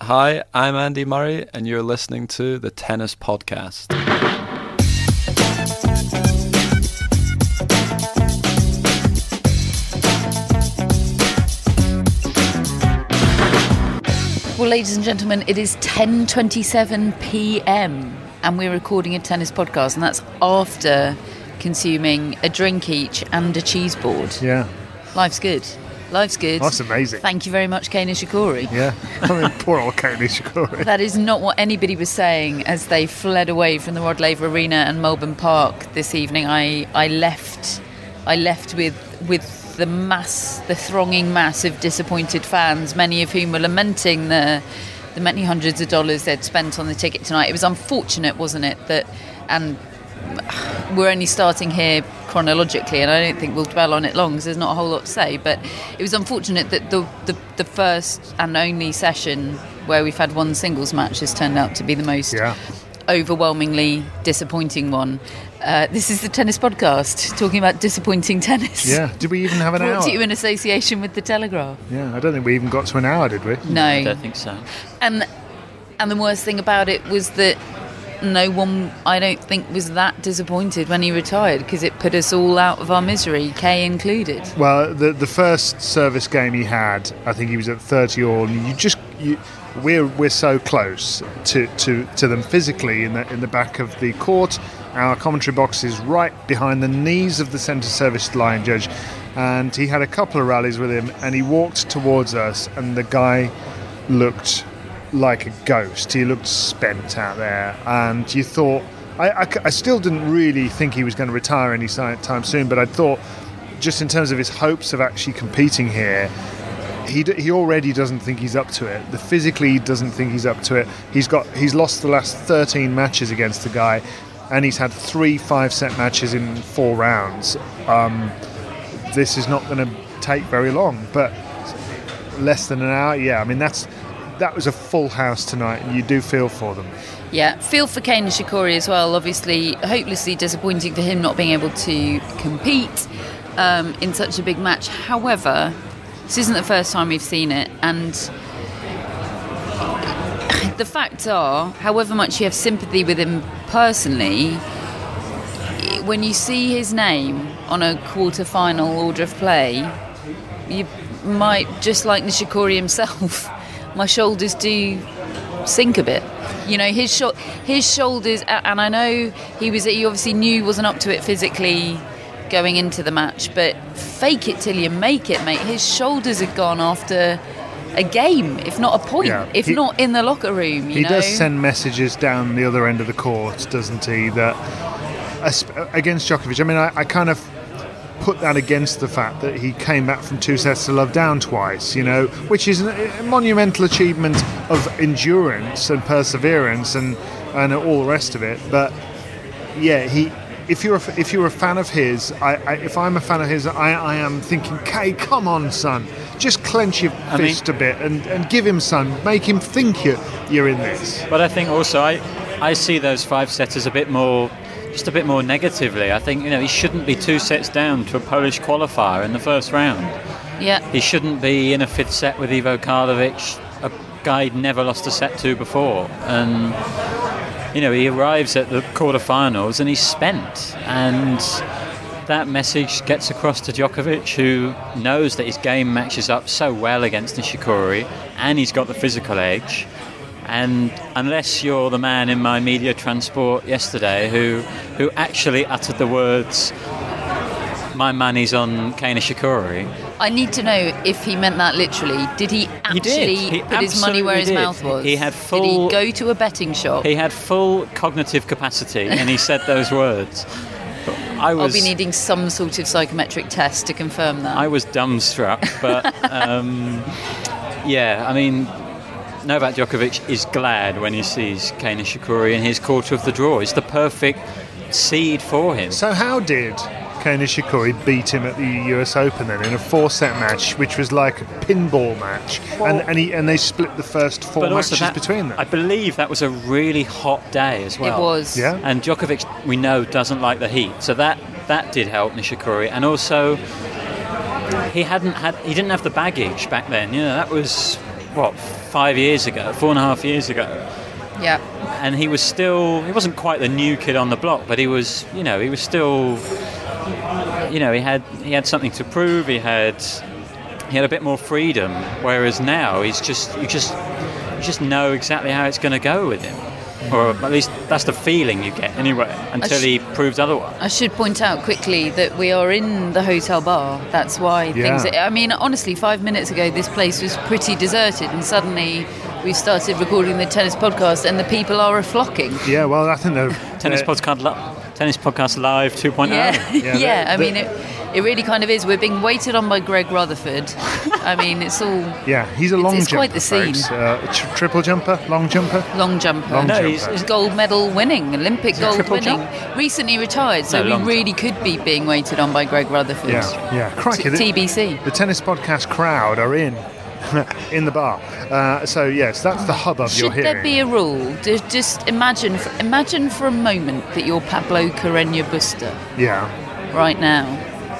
Hi, I'm Andy Murray, and you're listening to the Tennis Podcast. Well, ladies and gentlemen, it is 10:27 p.m. and we're recording a tennis podcast, and that's after consuming a drink each and a cheese board. Yeah, Life's good. Life's good. that's amazing. Thank you very much, Kei Nishikori. Yeah, I mean, poor old Kei Nishikori. That is not what anybody was saying as they fled away from the Rod Laver Arena and Melbourne Park this evening. I, I left I left with with the mass the thronging mass of disappointed fans, many of whom were lamenting the the many hundreds of dollars they'd spent on the ticket tonight. It was unfortunate, wasn't it, that and we're only starting here chronologically, and I don't think we'll dwell on it long because there's not a whole lot to say. But it was unfortunate that the, the, the first and only session where we've had one singles match has turned out to be the most Yeah. overwhelmingly disappointing one. Uh, this is the tennis podcast talking about disappointing tennis. Yeah, did we even have an Brought hour? to you in association with the Telegraph. Yeah, I don't think we even got to an hour, did we? No, I don't think so. and and the worst thing about it was that no one I don't think was that disappointed when he retired because it put us all out of our misery, Kei included. Well, the the first service game he had, I think he was at 30 all, and you just you, we're we're so close to, to, to them physically in the in the back of the court. Our commentary box is right behind the knees of the centre service line judge, and he had a couple of rallies with him, and he walked towards us, and the guy looked like a ghost. He looked spent out there, and you thought. I still didn't really think he was going to retire any time soon, but I thought, just in terms of his hopes of actually competing here, he, d- he already doesn't think he's up to it. The physically he doesn't think he's up to it. He's got he's lost the last 13 matches against the guy, and he's had three five set matches in four rounds. Um, this is not going to take very long, but less than an hour. Yeah, I mean that's that was a full house tonight, and you do feel for them. Yeah, feel for Kei Nishikori as well. Obviously, hopelessly disappointing for him not being able to compete um, in such a big match. However, this isn't the first time we've seen it, and the facts are, however much you have sympathy with him personally, when you see his name on a quarter-final order of play, you might just like Nishikori himself. My shoulders do sink a bit. You know, his sho- his shoulders, and I know he was he obviously knew wasn't up to it physically going into the match, but fake it till you make it, mate. His shoulders had gone after a game, if not a point, Yeah, if he- not in the locker room. You he know? does send messages down the other end of the court, doesn't he? That against Djokovic. I mean, I, I kind of put that against the fact that he came back from two sets to love down twice. You know, which is a monumental achievement of endurance and perseverance and and all the rest of it. But yeah, he. If you're a, if you're a fan of his, I, I, if I'm a fan of his, I, I am thinking, Kei, come on, son, just clench your I mean- fist a bit and, and give him some, make him think you're you're in this. But I think also I, I see those five setters a bit more, just a bit more negatively. I think you know he shouldn't be two sets down to a Polish qualifier in the first round. Yeah, He shouldn't be in a fifth set with Ivo Karlovic, a guy he'd never lost a set to before. And, you know, he arrives at the quarterfinals and he's spent. And that message gets across to Djokovic, who knows that his game matches up so well against Nishikori, and he's got the physical edge. And unless you're the man in my media transport yesterday who who actually uttered the words, "My money's on Kei Shikori. I need to know if he meant that literally. Did he He actually did. He put his money where his mouth was? He had full. Did he go to a betting shop? he had full cognitive capacity, and he said those words. I I'll be needing some sort of psychometric test to confirm that. I was dumbstruck, but um, yeah, I mean, Novak Djokovic is glad when he sees Kei Nishikori in his quarter of the draw. It's the perfect seed for him. So how did Kei Nishikori beat him at the US Open then in a four-set match, which was like a pinball match, and and, he, and they split the first four But matches that, between them. I believe that was a really hot day as well. it was. Yeah. And Djokovic, we know, doesn't like the heat, so that that did help Nishikori, and also he hadn't had he didn't have the baggage back then. You know, that was what five years ago, four and a half years ago, Yeah. and he was still he wasn't quite the new kid on the block, but he was you know he was still you know he had he had something to prove. He had he had a bit more freedom, whereas now he's just you just you just know exactly how it's going to go with him. Or at least that's the feeling you get anyway, until sh- he proves otherwise. I should point out quickly that we are in the hotel bar. That's why Yeah. things. I mean, honestly, five minutes ago, this place was pretty deserted, and suddenly we've started recording the tennis podcast, and the people are flocking. yeah, well, I think the Tennis podcast, li- tennis podcast live oh. 2.0. Yeah, Yeah, yeah. I mean, it, it really kind of is. We're being waited on by Greg Rutherford. I mean, it's all Yeah, he's a It's- long it's jumper. quite the scene. Uh, tr- triple jumper, long jumper. long jumper. Long No, jumper. he's, he's gold medal winning, Olympic gold winning. jump? Recently retired, so No, we long really could be being waited on by Greg Rutherford. Yeah, yeah. Crikey, the, TBC. the tennis podcast crowd are in in the bar. Uh, so yes, that's the hubbub you're Should hearing. there be a rule? Ju- Just imagine, for, imagine for a moment that you're Pablo Carreño Busta yeah, right now.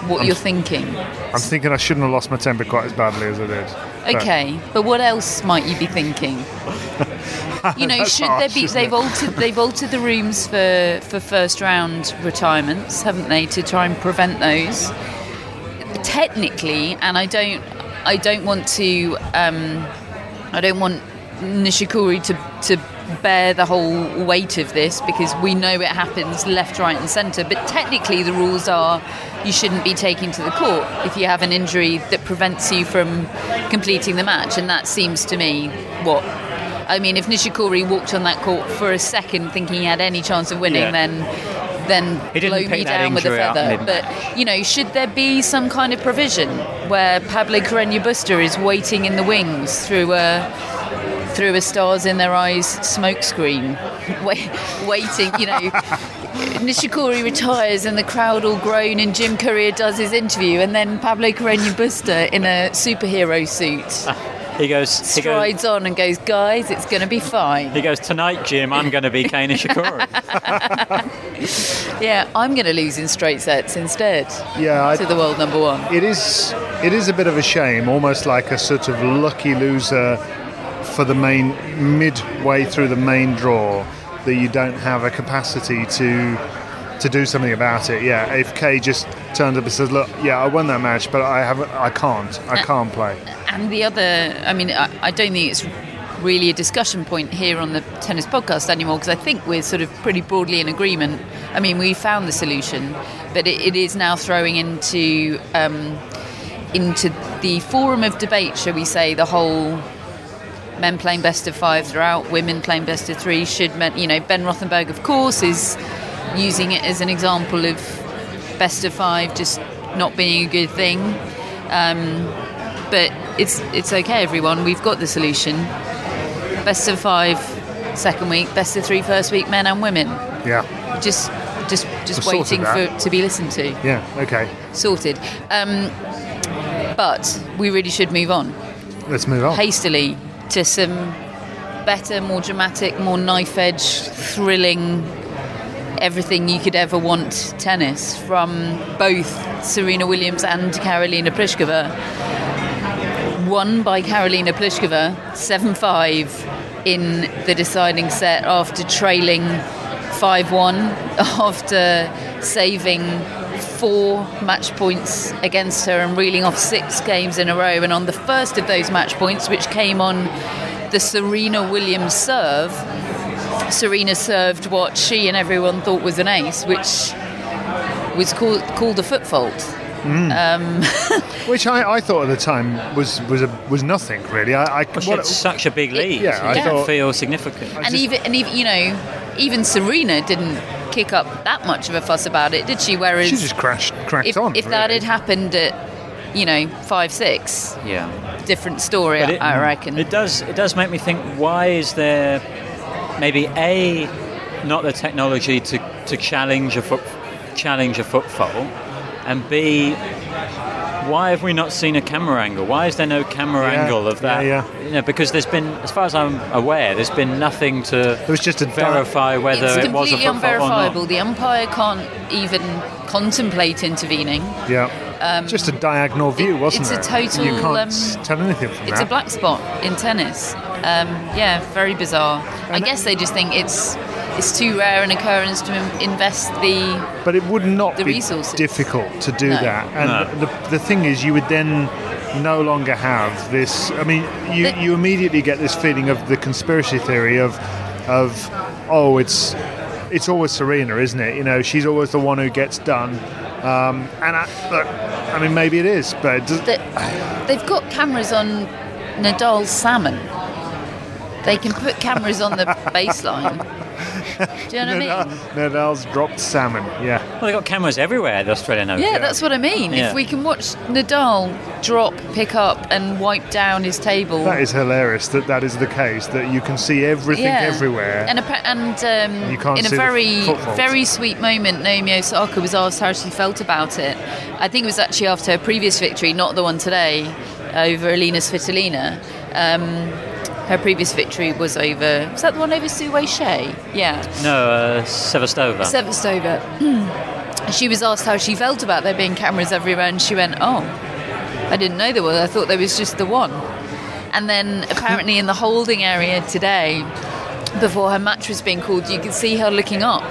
What you're thinking? I'm thinking I shouldn't have lost my temper quite as badly as I did. Okay, but what else might you be thinking? You know, should harsh, there be? They've altered. They've altered the rooms for for first round retirements, haven't they, to try and prevent those? Technically, and I don't. I don't want to. Um, I don't want Nishikori to to bear the whole weight of this because we know it happens left, right, and centre. But technically, the rules are you shouldn't be taken to the court if you have an injury that prevents you from completing the match, and that seems to me what. I mean, if Nishikori walked on that court for a second thinking he had any chance of winning, Yeah. then then He didn't blow me down with a feather. But you know, should there be some kind of provision where Pablo Carreño Busta is waiting in the wings through a through a stars in their eyes smoke screen, wait, waiting? You know, Nishikori retires and the crowd all groan, and Jim Courier does his interview, and then Pablo Carreño Busta in a superhero suit He goes, he goes, strides on and goes, "Guys, it's going to be fine." he goes, tonight, Jim, I'm going to be Kei Nishikori. Yeah, I'm going to lose in straight sets instead Yeah, I, to the world number one. it is. It is a bit of a shame, almost like a sort of lucky loser for the main midway through the main draw that you don't have a capacity to to do something about it. Yeah, if Kei just turned up and says, "Look, yeah, I won that match, but I haven't. I can't. I can't play." And the other, I mean, I, I don't think it's really a discussion point here on the tennis podcast anymore because I think we're sort of pretty broadly in agreement. I mean, we found the solution, but it, it is now throwing into um, into the forum of debate, shall we say, the whole men playing best of five throughout, women playing best of three. Should men, you know, Ben Rothenberg, of course, is using it as an example of best of five just not being a good thing. Um, but it's it's okay, everyone. We've got the solution. Best of five, second week. Best of three, first week. Men and women. Yeah, Just just just sorted waiting for to be listened to. yeah, okay. Sorted. Um, but we really should move on Let's move on. hastily to some better, more dramatic, more knife edge, thrilling, everything you could ever want tennis from both Serena Williams and Karolina Pliskova. Won by Karolina Pliskova 7 5 in the deciding set after trailing 5 1, after saving four match points against her and reeling off six games in a row. And on the first of those match points, which came on the Serena Williams serve, Serena served what she and everyone thought was an ace, which was called, called a foot fault. Mm. Um, which I, I thought at the time was was a, was nothing really. I, I Well, she what- had such a big lead. yeah, I it didn't thought- feel significant. and even and even you know, even Serena didn't kick up that much of a fuss about it, did she? Whereas she just crashed cracked if, on. if that had happened at you know five six, yeah. different story, it- I reckon. It does. It does make me think. Why is there maybe a not the technology to, to challenge a foot challenge a foot fault, and b why have we not seen a camera angle? Why is there no camera Yeah, angle of that? yeah, You know, because there's been, as far as I'm aware, there's been nothing to It was just a verify whether it's it was a completely footfall or unverifiable. The umpire can't even contemplate intervening. yeah, just a diagonal view, wasn't Um, it's a it? total, You can't um, tell anything from It's that. a black spot in tennis. Um, yeah, very bizarre. I guess they just think it's it's too rare an occurrence to invest the. But it would not the be resources. difficult to do No. that. And No. the, the thing is, you would then no longer have this. I mean, you, The- you immediately get this feeling of the conspiracy theory of, of oh, it's it's always Serena, isn't it? You know, she's always the one who gets done. Um, and I, look, I mean, maybe it is, but it does, that they've got cameras on Nadal's salmon. They can put cameras on the baseline. Do you know what I mean? Nadal's dropped salmon. Yeah. Well, they've got cameras everywhere, the Australian Open. Yeah, that's what I mean. Yeah. If we can watch Nadal drop, pick up, and wipe down his table. That is hilarious that that is the case, that you can see everything everywhere. And, appa- and um, You can't in a see the very, very sweet moment, Naomi Osaka was asked how she felt about it. I think it was actually after her previous victory, not the one today, over Alina Svitolina. Um, her previous victory was over. Was that the one over Su-wei Hsieh? Yeah. No, uh, Sevastova. Sevastova. she was asked how she felt about there being cameras everywhere, and she went, "Oh, I didn't know there was. I thought there was just the one." And then apparently in the holding area today, before her match was being called, you could see her looking up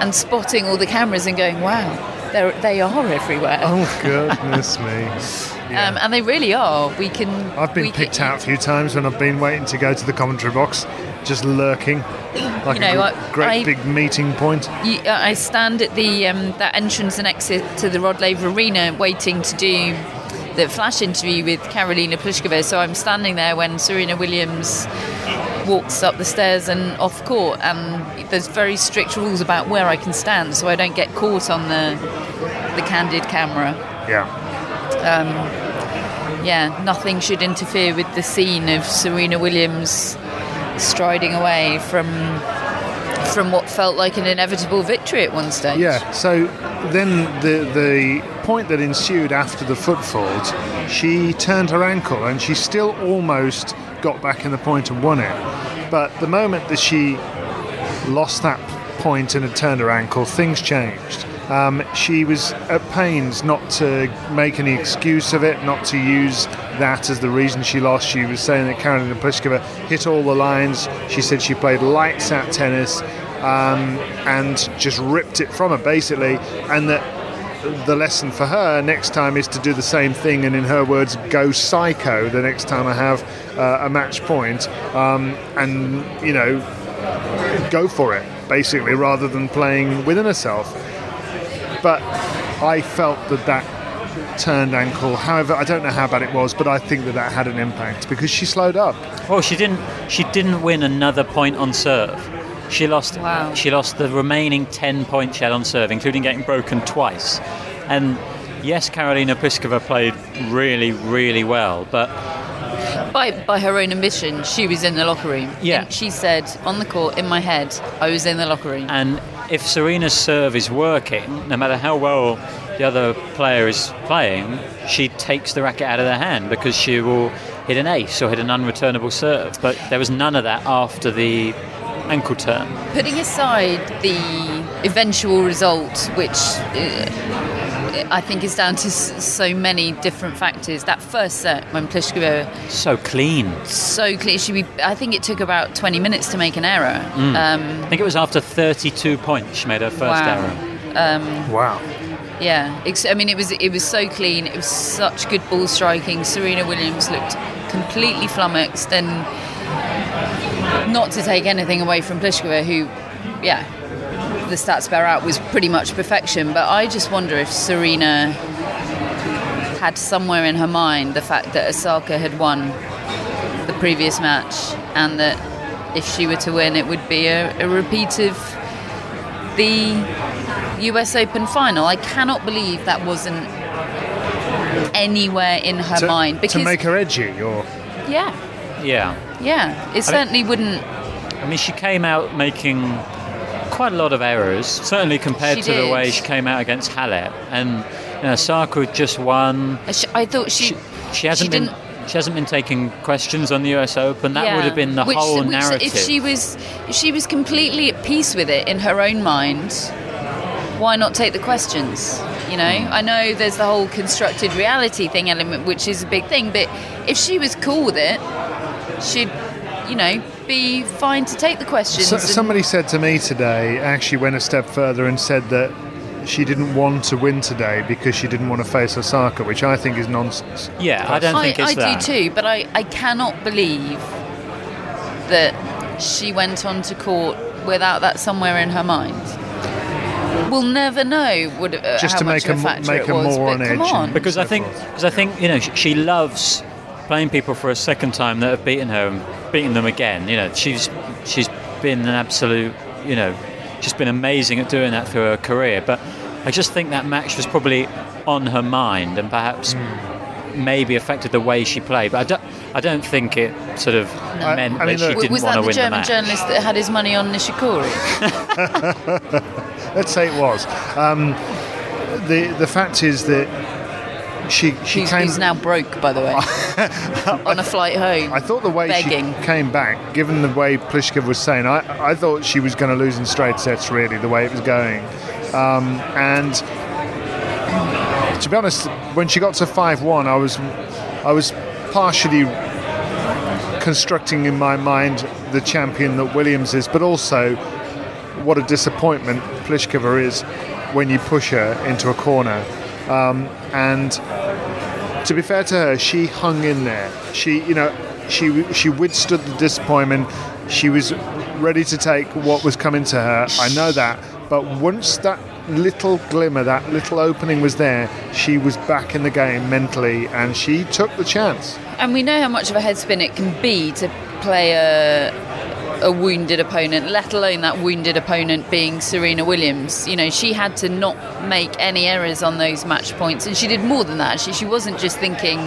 and spotting all the cameras and going, "Wow, they're, they are everywhere." oh goodness me! Yeah. Um, and they really are. We can. I've been picked can, out a few times when I've been waiting to go to the commentary box, just lurking, like You know, a gr- great I- big meeting point. You, uh, I stand at the um, that entrance and exit to the Rod Laver Arena, waiting to do the flash interview with Karolina Pliskova. So I'm standing there when Serena Williams walks up the stairs and off court, and there's very strict rules about where I can stand, so I don't get caught on the the candid camera. Yeah, Um, yeah, nothing should interfere with the scene of Serena Williams striding away from from what felt like an inevitable victory at one stage. yeah. So then the the point that ensued after the foot fault, she turned her ankle and she still almost got back in the point and won it. But the moment that she lost that point and had turned her ankle, things changed. Um, she was at pains not to make any excuse of it, not to use that as the reason she lost. She was saying that Karolina Pliskova hit all the lines. She said she played lights out tennis um, and just ripped it from her, basically, and that the lesson for her next time is to do the same thing and in her words go psycho the next time i have uh, a match point um, and you know go for it basically rather than playing within herself but i felt that that turned ankle however i don't know how bad it was but i think that that had an impact because she slowed up Well, she didn't. She didn't win another point on serve. She lost. Wow. She lost the remaining ten points she had on serve, including getting broken twice. And yes, Karolina Pliskova played really, really well, but By, by her own admission, she was in the locker room. Yeah. And she said on the court, in my head, I was in the locker room. and if Serena's serve is working, no matter how well the other player is playing, she takes the racket out of their hand because she will hit an ace or hit an unreturnable serve. But there was none of that after the ankle turn. Putting aside the eventual result, which uh, I think is down to s- so many different factors, that first set when Pliskova So clean. so clear, she be, I think it took about 20 minutes to make an error. Um, I think it was after 32 points she made her first Wow. error. wow Yeah, Ex- I mean, it was it was so clean. It was such good ball striking. Serena Williams looked completely flummoxed, and not to take anything away from Pliskova, who, yeah, the stats bear out was pretty much perfection. But I just wonder if Serena had somewhere in her mind the fact that Osaka had won the previous match, and that if she were to win, it would be a, a repeat of the US Open final. I cannot believe that wasn't anywhere in her to, mind because to make her edgy, or yeah, Yeah. yeah, it certainly wouldn't. I mean, she came out making quite a lot of errors, certainly compared She to the way she came out against Halep. And you know, had just won. I I thought she She, she hasn't she been. She hasn't been taking questions on the US Open. That yeah. would have been the Which- whole which narrative. If she was, if she was completely at peace with it in her own mind, why not take the questions? You know, Hmm. I know there's the whole constructed reality thing element, which is a big thing, but if she was cool with it, she'd, you know, be fine to take the questions. So, somebody said to me today, actually went a step further and said that she didn't want to win today because she didn't want to face Osaka, which I think is nonsense. yeah, I don't I, think it's I that. do too, but I, I cannot believe that she went onto court without that somewhere in her mind. We'll never know what, uh, Just how to much make of a her make it her was, more but on come edge on. and- because I think because I think you know she, she loves playing people for a second time that have beaten her and beating them again. You know she's she's been an absolute you know she's been amazing at doing that through her career. But I just think that match was probably on her mind and perhaps Hmm. maybe affected the way she played. But I don't I don't think it sort of I- meant I mean, that she look- didn't was want that to the win German the match. journalist that had his money on Nishikori? Let's say it was. Um, the the fact is that she she who's, came. who's now broke, by the way, on a flight home. I thought the way begging. she came back, given the way Pliskova was saying, I, I thought she was going to lose in straight sets. Really, the way it was going, um, and to be honest, when she got to five one, I was I was partially constructing in my mind the champion that Williams is, but also what a disappointment Pliskova is when you push her into a corner. Um, and to be fair to her, she hung in there. She, you know, she she withstood the disappointment. She was ready to take what was coming to her. I know that. But once that little glimmer, that little opening was there, she was back in the game mentally, and she took the chance. And we know how much of a headspin it can be to play a a wounded opponent, let alone that wounded opponent being Serena Williams. You know, she had to not make any errors on those match points, and she did more than that. She she wasn't just thinking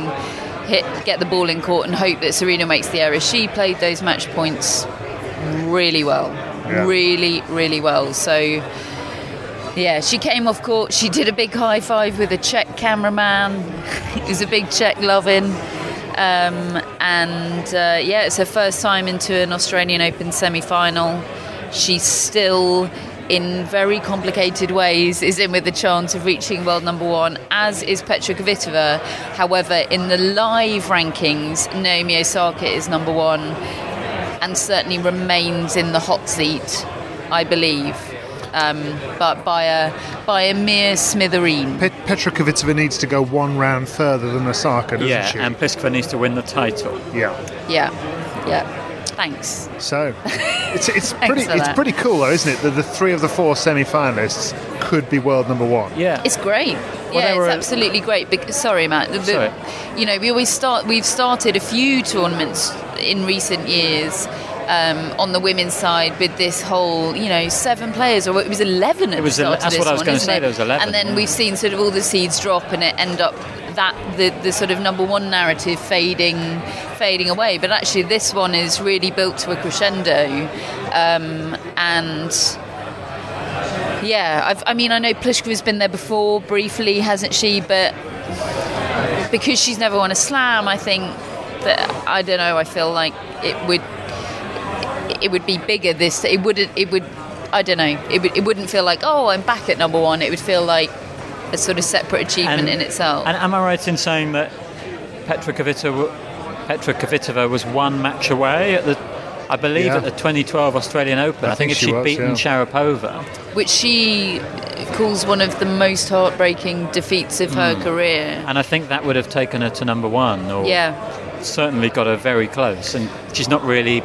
hit get the ball in court and hope that Serena makes the error. She played those match points really well, Yeah. really really well. So. Yeah, she came off court. She did a big high five with a Czech cameraman. it was a big Czech loving. Um, and uh, yeah, it's her first time into an Australian Open semi final. She's still, in very complicated ways, is in with the chance of reaching world number one, as is Petra Kvitova. However, in the live rankings, Naomi Osaka is number one and certainly remains in the hot seat, I believe. Um, but by a by a mere smithereen. Pet- Petra Kvitova needs to go one round further than Osaka, doesn't Yeah, she? and Pliskova needs to win the title. yeah. Yeah, yeah. Thanks. So it's it's Thanks pretty it's that. pretty cool though, isn't it? That the three of the four semi-finalists could be world number one. Yeah, It's great. Well, yeah, it's absolutely great. Because, sorry, Matt. The, the- Sorry. You know, we always start. We've started a few tournaments in recent years. Um, on the women's side, with this whole, you know, seven players, or it was eleven at It was the start of that's what I was gonna say, it? there was 11, And then yeah. we've seen sort of all the seeds drop, and it end up that the the sort of number one narrative fading, fading away. But actually, this one is really built to a crescendo, um, and yeah, I've, I mean, I know Pliskova's been there before, briefly, hasn't she? But because she's never won a slam, I think that I don't know. I feel like it would it would be bigger. This it would it would I don't know. It would, it wouldn't feel like oh I'm back at number one. It would feel like a sort of separate achievement in itself. And am I right in saying that Petra Kvitova, Petra Kvitova was one match away at the I believe Yeah. at the 2012 Australian Open. I I, think, think if she she'd was, beaten yeah. Sharapova, which she calls one of the most heartbreaking defeats of Hmm. her career. and I think that would have taken her to number one, or Yeah. certainly got her very close. And she's not really,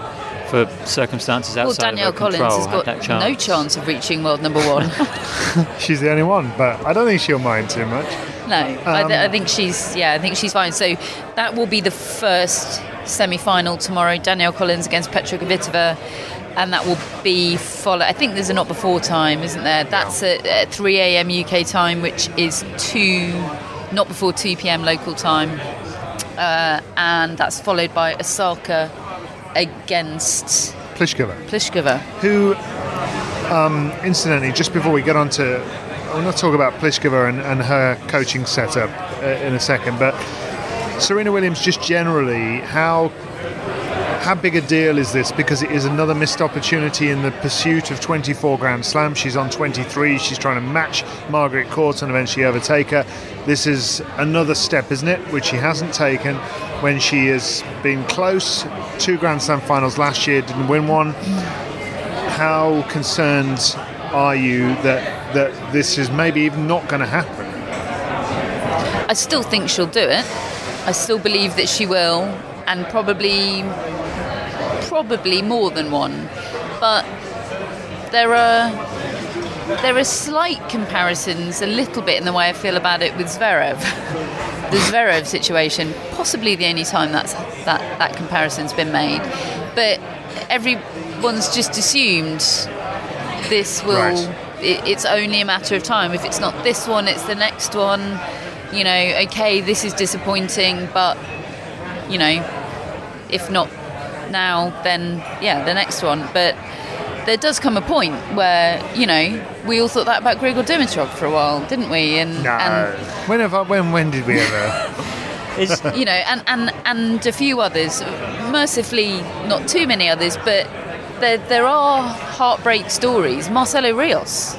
for circumstances Well, outside Danielle of her Collins control, has got that chance. no chance of reaching world number one. She's the only one, but I don't think she'll mind too much. no, I, th- I Um, think she's yeah, I think she's fine. So that will be the first semi-final tomorrow. Danielle Collins against Petra Kvitova. And that will be follow. I think there's a not before time, isn't there? That's at, at 3 a.m. UK time, which is two, not before 2 p.m. local time. Uh, and that's followed by Osaka against Pliskova, Pliskova. who, um, incidentally, just before we get on to, I'm going to talk about Pliskova and, and her coaching setup uh, in a second, but Serena Williams, just generally, how how big a deal is this? Because it is another missed opportunity in the pursuit of 24 Grand Slams. She's on 23. She's trying to match Margaret Court and eventually overtake her. This is another step, isn't it? Which she hasn't taken when she has been close. Two Grand Slam finals last year, didn't win one. How concerned are you that that this is maybe even not going to happen? I still think she'll do it. I still believe that she will, and probably, probably more than one. But there are there are slight comparisons, a little bit in the way I feel about it with Zverev. the Zverev situation, possibly the only time that's that that comparison's been made, but everyone's just assumed this will. Right. It, it's only a matter of time. If it's not this one, it's the next one. You know, okay, this is disappointing, but you know, if not now, then yeah, the next one. But there does come a point where you know we all thought that about Grigor Dimitrov for a while, didn't we? And No. and when have I, when when did we ever? Is, you know, and, and, and a few others. Mercifully, not too many others, but there, there are heartbreak stories. Marcelo Rios,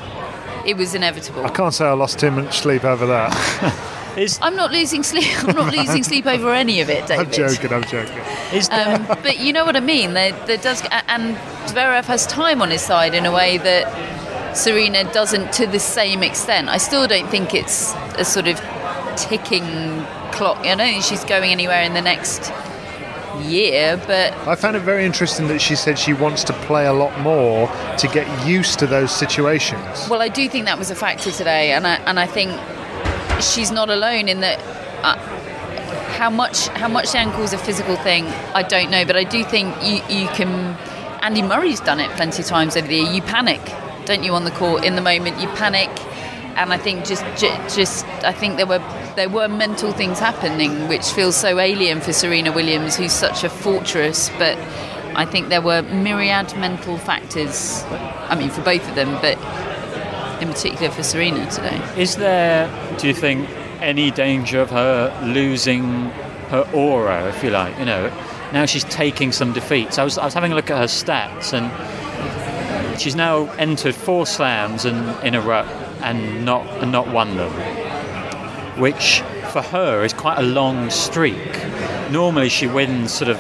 it was inevitable. I can't say I lost too much sleep over that. is, I'm not losing sleep. I'm not losing sleep over any of it, David. I'm joking. I'm joking. Um, but you know what I mean. There, there does, and Zverev has time on his side in a way that Serena doesn't to the same extent. I still don't think it's a sort of ticking clock. I don't think she's going anywhere in the next year, but I found it very interesting that she said she wants to play a lot more to get used to those situations. Well, I do think that was a factor today, and I and I think she's not alone in that. Uh, how much how much ankle is a physical thing, I don't know, but I do think you you can. Andy Murray's done it plenty of times over the year. You panic, don't you, on the court in the moment? You panic, and I think just ju- just I think there were there were mental things happening which feels so alien for Serena Williams, who's such a fortress, but. I think there were myriad mental factors. I mean, for both of them, but in particular for Serena today. is there, do you think, any danger of her losing her aura, if you like? You know, now she's taking some defeats. I was, I was having a look at her stats, and she's now entered four slams and, in a row and not, and not won them, which for her is quite a long streak. Normally she wins sort of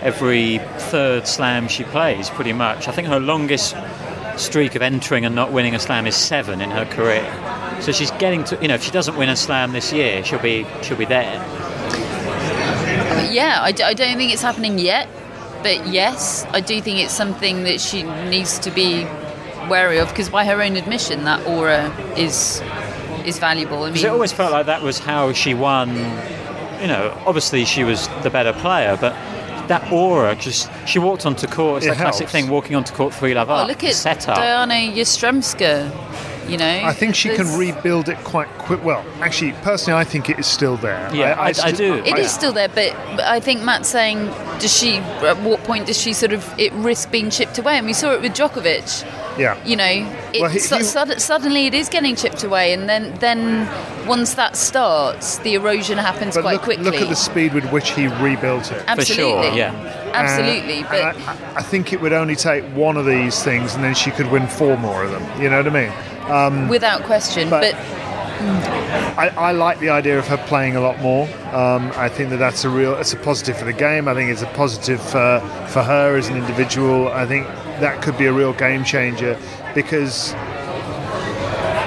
every third slam she plays, pretty much. I think her longest streak of entering and not winning a slam is seven in her career. So she's getting to, you know, if she doesn't win a slam this year, she'll be she'll be there. Yeah, I, d- I don't think it's happening yet, but yes, I do think it's something that she needs to be wary of because, by her own admission, that aura is is valuable. I mean, it always felt like that was how she won. You know, obviously she was the better player, but that aura just she walked onto court. It's It that classic thing, walking onto court three love oh, up, look at set up. Diana Yastremska. You know, I think she can rebuild it quite quick. Well, actually, personally, I think it is still there. Yeah, I- I st- do. It I- is still there, but, but I think Matt's saying, does she? At what point does she sort of it risk being chipped away? And we saw it with Djokovic. Yeah. You know, it, Well, he- su- he- sud- suddenly it is getting chipped away, and then then once that starts, the erosion happens But quite look, quickly. look at the speed with which he rebuilt it. Absolutely, sure, yeah. absolutely. Uh, but I, I think it would only take one of these things, and then she could win four more of them. You know what I mean? without question. but- But, I, I like the idea of her playing a lot more. Um, I think that that's a real, it's a positive for the game. I think it's a positive for, for her as an individual. I think that could be a real game changer because,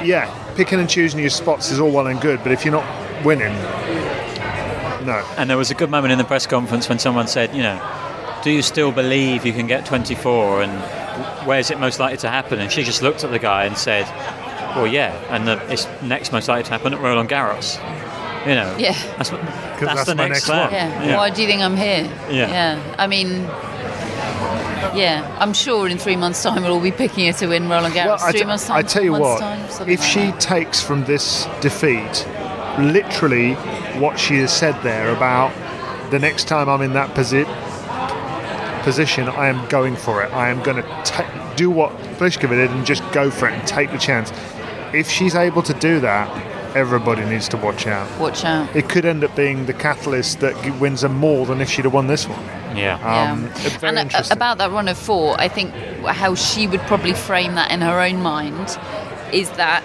yeah, picking and choosing your spots is all well and good, but if you're not winning, no. And there was a good moment in the press conference when someone said, you know, do you still believe you can get 24 and where's it most likely to happen? And she just looked at the guy and said, well, yeah, and the, it's next most likely to happen at Roland Garros. You know, Yeah. that's, what, that's, that's the my next next one. Yeah. Yeah. Why do you think I'm here? Yeah. Yeah. I mean, yeah. I'm sure in three months' time we'll all be picking her to win Roland Garros. I three t- months' time. I tell you what, time, if like she that. takes from this defeat literally what she has said there about the next time I'm in that posi- position, I am going for it. I am going to ta- do what Pliskova did and just go for it and take the chance. If she's able to do that, everybody needs to watch out. watch out. It could end up being the catalyst that wins her more than if she'd have won this one. Yeah. Um, yeah. very and interesting. about that run of four, I think how she would probably frame that in her own mind is that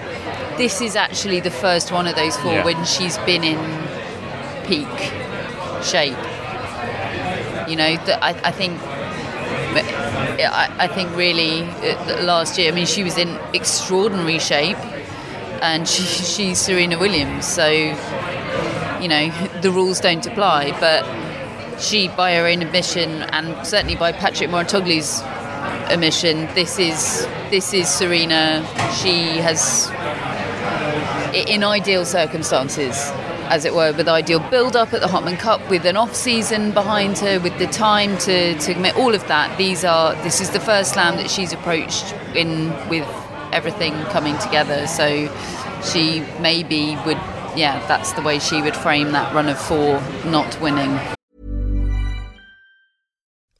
this is actually the first one of those four Yeah. when she's been in peak shape. You know, that I, I think. I, I think really uh, last year. I mean, she was in extraordinary shape, and she, she's Serena Williams. So, you know, the rules don't apply. But she, by her own admission, and certainly by Patrick Mouratoglou's admission, this is this is Serena. She has, in ideal circumstances, as it were, with ideal build-up at the Hopman Cup, with an off-season behind her, with the time to to commit all of that. These are this is the first slam that she's approached in with everything coming together. So she maybe would. Yeah, that's the way she would frame that run of four not winning.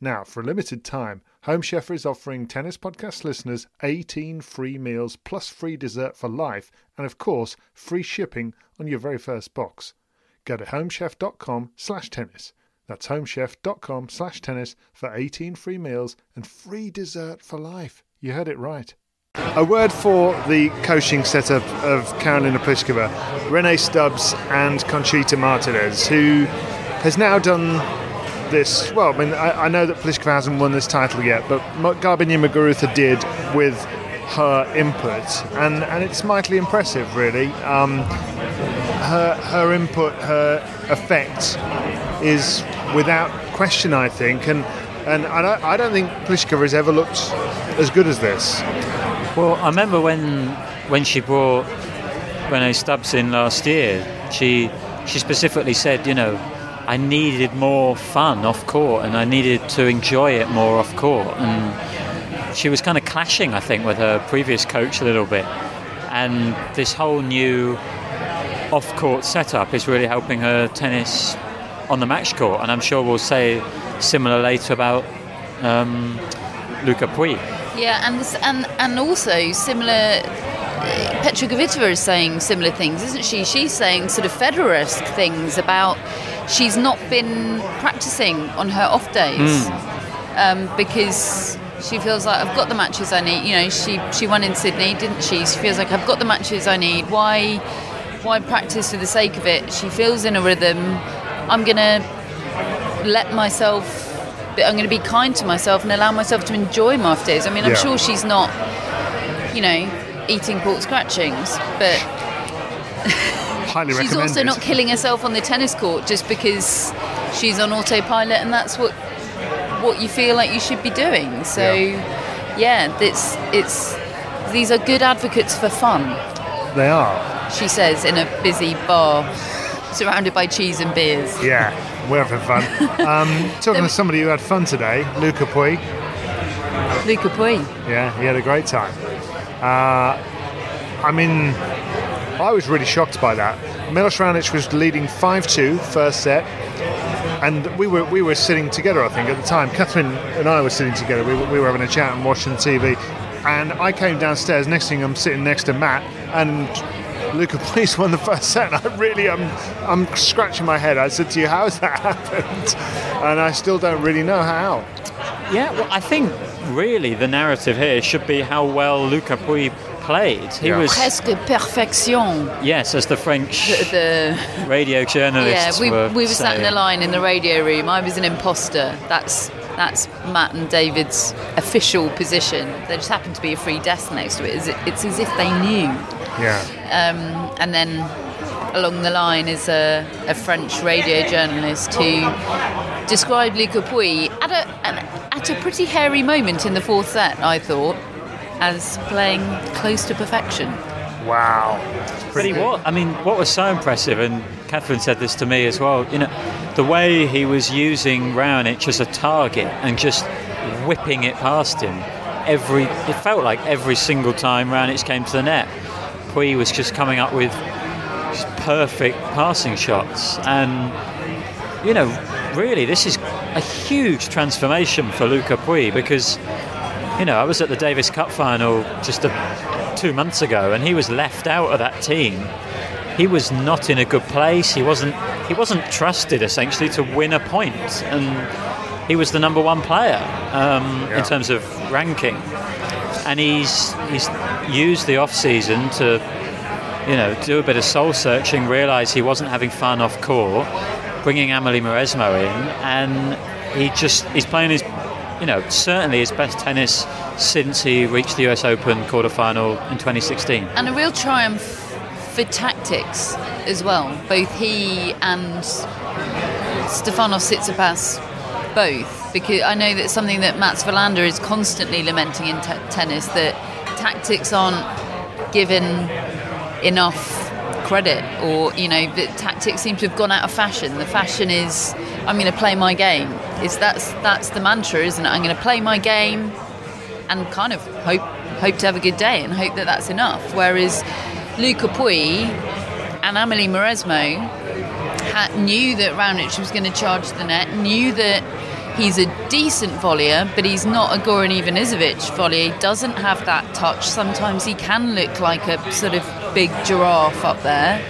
Now, for a limited time, Home Chef is offering Tennis Podcast listeners 18 free meals plus free dessert for life, and of course, free shipping on your very first box. Go to homechef.com slash tennis. That's homechef.com slash tennis for 18 free meals and free dessert for life. You heard it right. A word for the coaching setup of Karolina Pliskova, Rennae Stubbs, and Conchita Martinez, who has now done this. Well, I mean, I, I know that Pliskova hasn't won this title yet, but Garbine Muguruza did with her input, and, and it's mightily impressive, really. Um, her, her input, her effect is without question, I think, and and I don't, I don't think Pliskova has ever looked as good as this. Well, I remember when when she brought Rennae Stubbs in last year, she she specifically said, you know, I needed more fun off court and I needed to enjoy it more off court. And she was kind of clashing, I think, with her previous coach a little bit. And this whole new off-court setup is really helping her tennis on the match court, and I'm sure we'll say similar later about um, Luca Pouille. Yeah, and this, and and also similar. Petra Kvitova is saying similar things, isn't she? She's saying sort of Federer-esque things about she's not been practicing on her off days um, because she feels like I've got the matches I need. You know, she she won in Sydney, didn't she? She feels like I've got the matches I need. Why why practice for the sake of it? She feels in a rhythm. I'm gonna let myself. I'm going to be kind to myself and allow myself to enjoy my off days. I mean, I'm Yeah. sure she's not, you know, eating pork scratchings, but Highly she's recommended. also not killing herself on the tennis court just because she's on autopilot and that's what what you feel like you should be doing. So, yeah, it's it's these are good advocates for fun. They are. She says in a busy bar, surrounded by cheese and beers. Yeah, we're having fun. Um, talking to somebody who had fun today, Luca Pouille. Luca Pouille. Yeah, he had a great time. Uh, I mean, I was really shocked by that. Milos Raonic was leading 5-2 first set, and we were we were sitting together. I think at the time, Catherine and I were sitting together. We, we were having a chat and watching TV, and I came downstairs. Next thing, I'm sitting next to Matt, and Luca Pouille won the first set. I really, I'm I'm scratching my head. I said to you, "How has that happened?" And I still don't really know how. Yeah, well, I think really the narrative here should be how well Luca Pouille played. He Yeah. was, Presque perfection. yes, as the French The, radio yeah, we, were we were sat in a saying. line in the radio room. I was an imposter. That's that's Matt and David's official position. There just happened to be a free desk next to it. It's, it's as if they knew. Yeah. Um, and then along the line is a, a French radio journalist who described Luca Pouille at a, an, at a pretty hairy moment in the fourth set, I thought, as playing close to perfection. Wow. But he was. I mean, what was so impressive, and Catherine said this to me as well. You know, the way he was using Raonic as a target and just whipping it past him. Every it felt like every single time Raonic came to the net, Pouille was just coming up with just perfect passing shots. And you know, really, this is a huge transformation for Luca Pouille because you know I was at the Davis Cup final just a, two months ago, and he was left out of that team. He was not in a good place. He wasn't. He wasn't trusted essentially to win a point, and he was the number one player um, Yeah. in terms of ranking. And he's he's used the off season to you know, do a bit of soul searching, realise he wasn't having fun off court, bringing Amelie Mauresmo in, and he just he's playing his, you know, certainly his best tennis since he reached the US Open quarterfinal in 2016. And a real triumph for tactics as well. Both he and Stefanos Tsitsipas both, because I know that's something that Mats Wilander is constantly lamenting in te- tennis that tactics aren't given enough credit, or you know, the tactics seem to have gone out of fashion. The fashion is I'm going to play my game. Is that's that's the mantra, isn't it? I'm going to play my game and kind of hope hope to have a good day and hope that that's enough. Whereas Luca Pouille and Amelie Mauresmo ha- knew that Raonic was going to charge the net, knew that he's a decent volleyer, but he's not a Goran Ivanisevic volleyer. He doesn't have that touch. Sometimes he can look like a sort of big giraffe up there.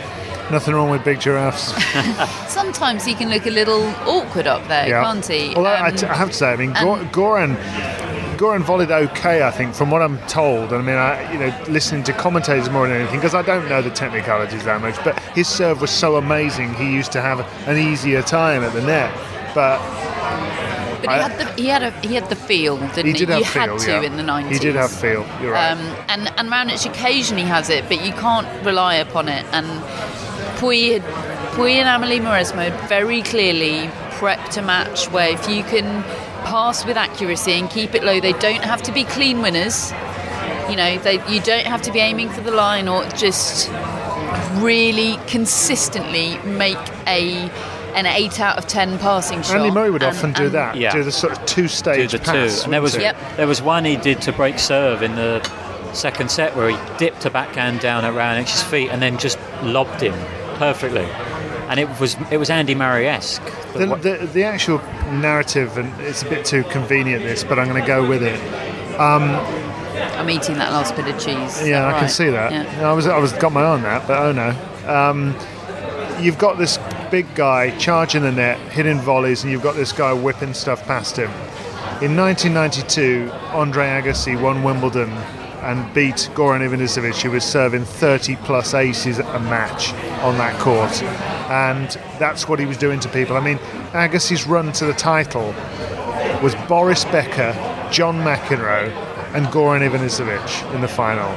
Nothing wrong with big giraffes. Sometimes he can look a little awkward up there, yeah. can't he? Although I, Um, t- I have to say, I mean, and- Gor- Goran, Goran volleyed okay, I think, from what I'm told. And I mean, I, you know, listening to commentators more than anything, because I don't know the technicalities that much. But his serve was so amazing. He used to have an easier time at the net, but But he I- had the he had a he had the feel, didn't he? he did you feel. had to yeah. in the nineties. He did have feel. You're right. Um, and and Raonic occasionally has it, but you can't rely upon it. And had- Pouille and Amelie Mauresmo had very clearly prepped a match where if you can pass with accuracy and keep it low, they don't have to be clean winners. You know, they, you don't have to be aiming for the line or just really consistently make a an eight out of ten passing shot. Andy Murray would And- often do and- that. Yeah. Do the sort of Do two-stage the pass. two, and there was Yep. there was one he did to break serve in the second set where he dipped a backhand down at Raonic's feet and then just lobbed him perfectly. And it was it was Andy Murray-esque. The, the, the actual narrative, and it's a bit too convenient this, but I'm going to go with it. I'm eating that last bit of cheese. Yeah, that I can see that. Yeah. I was I was got my eye on that, but oh no. Um, you've got this big guy charging the net, hitting volleys, and you've got this guy whipping stuff past him. In 1992, Andre Agassi won Wimbledon and beat Goran Ivanisevic, who was serving 30 plus aces a match on that court, and that's what he was doing to people. I mean, Agassi's run to the title was Boris Becker, John McEnroe, and Goran Ivanisevic in the final.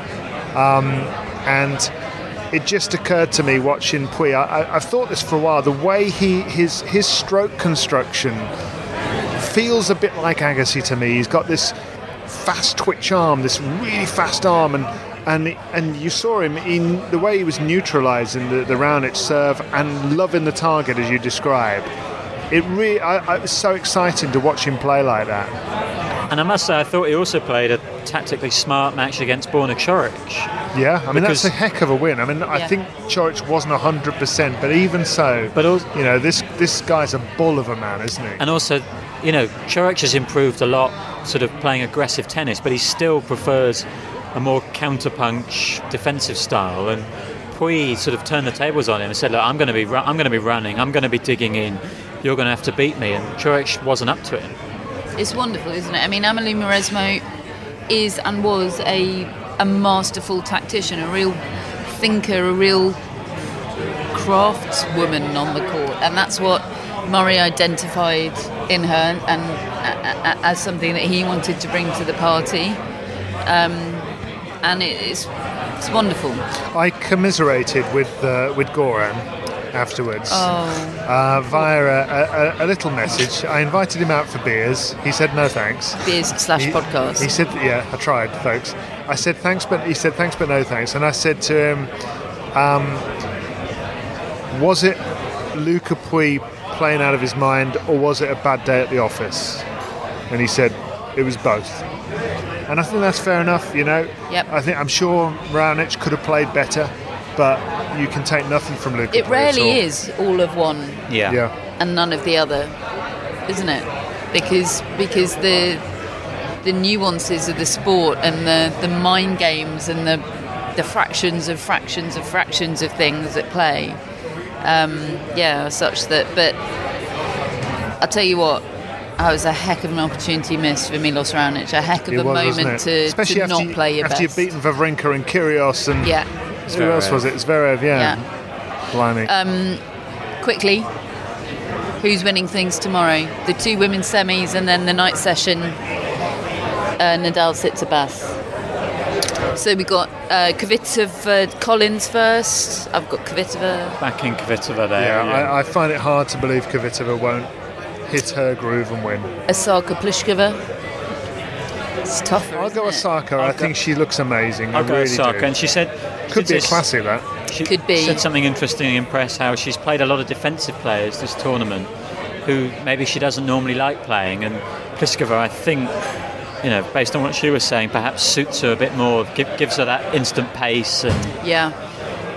Um, and it just occurred to me watching Pouille. I, I've thought this for a while. The way he his his stroke construction feels a bit like Agassi to me. He's got this fast twitch arm, this really fast arm, and and and you saw him in the way he was neutralising the, the round serve and loving the target as you describe. It really, I, I, it was so exciting to watch him play like that. And I must say, I thought he also played a tactically smart match against Borna Coric. Yeah, I mean Because- that's a heck of a win. I mean, I think Coric wasn't hundred percent, but even so, But also, you know, this this guy's a bull of a man, isn't he? and also, you know, Coric has improved a lot, sort of playing aggressive tennis, but he still prefers a more counterpunch defensive style. And Pouille sort of turned the tables on him and said, "Look, I'm going to be, ru- I'm going to be running, I'm going to be digging in. You're going to have to beat me." And Coric wasn't up to it. It's wonderful, isn't it? I mean, Amelie Mauresmo is and was a a masterful tactician, a real thinker, a real craftswoman on the court, and that's what Murray identified in her and a- a- as something that he wanted to bring to the party. Um, and it, it's it's wonderful. I commiserated with uh, with Goran afterwards Oh, uh, via a, a, a little message. I invited him out for beers. He said no thanks. beers slash He- podcast. He said, "Yeah, I tried, folks." I said thanks, but he said thanks, but no thanks. And I said to him, um, "Was it Luca Pouille playing out of his mind, or was it a bad day at the office?" And he said, "It was both." And I think that's fair enough. You know, Yep. I think I'm sure Raonic could have played better, but you can take nothing from Luca. it Pouille rarely all. is all of one Yeah. and none of the other, isn't it? Because because the the nuances of the sport and the, the mind games and the the fractions of fractions of fractions of things at play, um, yeah, are such that. But I'll tell you what. I was a heck of an opportunity missed for Milos Raonic. A heck of It a was, moment to, Especially to after not you, play your after best. you've beaten Wawrinka and Kyrgios and yeah, who else was it? Zverev, yeah. yeah. Blimey. Um, quickly, who's winning things tomorrow? The two women's semis and then the night session. Uh, Nadal Tsitsipas. So we got uh, Kvitova Collins first. I've got Kvitova. Back in Kvitova there. Yeah, I, I find it hard to believe Kvitova won't hit her groove and win. Osaka Pliskova. It's tougher. I'll go it? Osaka. I think she looks amazing. I'll I go really Osaka. do. And she said, Could be a this- classic that. She Could be. said something interesting in press how she's played a lot of defensive players this tournament who maybe she doesn't normally like playing. And Pliskova, I think, you know, based on what she was saying, perhaps suits her a bit more, give, gives her that instant pace. And Yeah.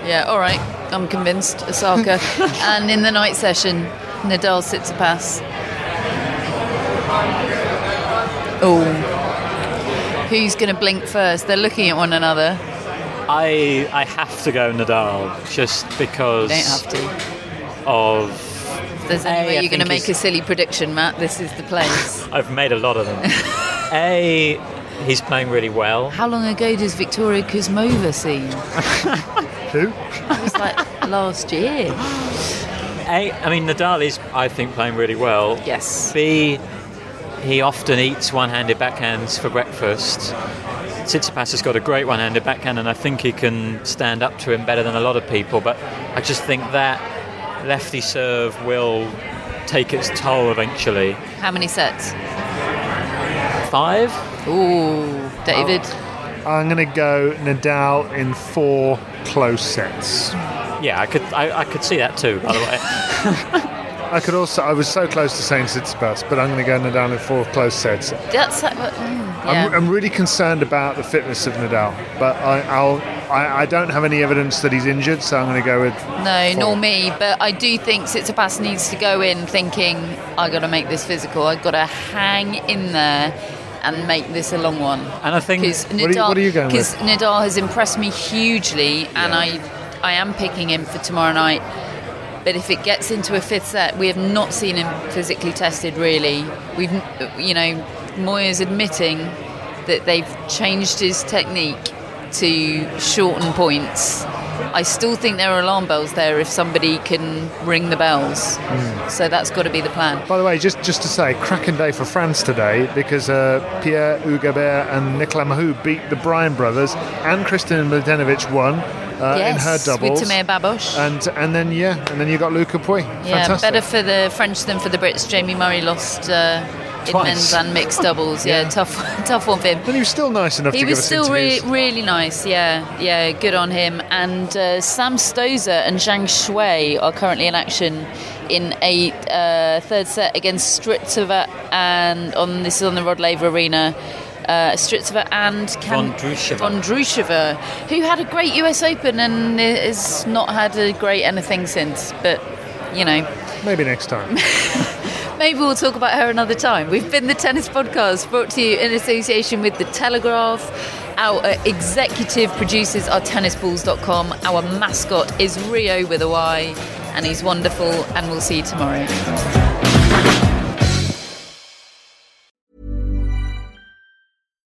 Yeah, all right. I'm convinced. Osaka. and in the night session, Nadal Tsitsipas. Oh. Who's going to blink first? They're looking at one another. I I have to go Nadal just because You don't have to. of. If there's any way you're going to make a silly prediction, Matt, this is the place. I've made a lot of them. a, he's playing really well. How long ago does Victoria Kuzmova see? Who? It was like last year. A, I mean, Nadal is, I think, playing really well. Yes. B, he often eats one-handed backhands for breakfast. Tsitsipas has got a great one-handed backhand, and I think he can stand up to him better than a lot of people. But I just think that lefty serve will take its toll eventually. How many sets? Five? Ooh, David. Uh, I'm going to go Nadal in four close sets. Yeah, I could. I, I could see that too. By the way, I could also. I was so close to saying Tsitsipas, but I'm going to go Nadal in four close sets. That's uh, mm, yeah. I'm, I'm really concerned about the fitness of Nadal, but I, I'll. I, I don't have any evidence that he's injured, so I'm going to go with. No, four. nor me. But I do think Tsitsipas needs to go in thinking, I got to make this physical. I've got to hang in there and make this a long one. And I think Because What are you- what are you going because with? Nadal has impressed me hugely, and I, I am picking him for tomorrow night. But if it gets into a fifth set, we have not seen him physically tested. Really, we've, you know, Moya's admitting that they've changed his technique to shorten points. I still think there are alarm bells there if somebody can ring the bells. Hmm. So that's got to be the plan. By the way, just just to say, cracking day for France today because uh, Pierre-Hugues Herbert and Nicolas Mahut beat the Bryan brothers, and Kristin Mladenovic won uh, in her doubles. with Babos. and and then yeah, and then you got Luca Pouille. Yeah, Fantastic. better for the French than for the Brits. Jamie Murray lost uh, in men's and mixed doubles. Yeah, Yeah. tough, tough one for him. But he was still nice enough He to was still re- really nice. Yeah, yeah, good on him. And uh, Sam Stosur and Zhang Shuai are currently in action in a uh, third set against Strycova and on this is on the Rod Laver Arena. Uh, Strycova and Kan- Vondrousova. Vondrousova, who had a great US Open and has not had a great anything since. But you know, Maybe next time. Maybe we'll talk about her another time. We've been the Tennis Podcast, brought to you in association with The Telegraph. Our uh, executive producers are tennisballs.com. Our mascot is Rio with a Y, and he's wonderful, and we'll see you tomorrow.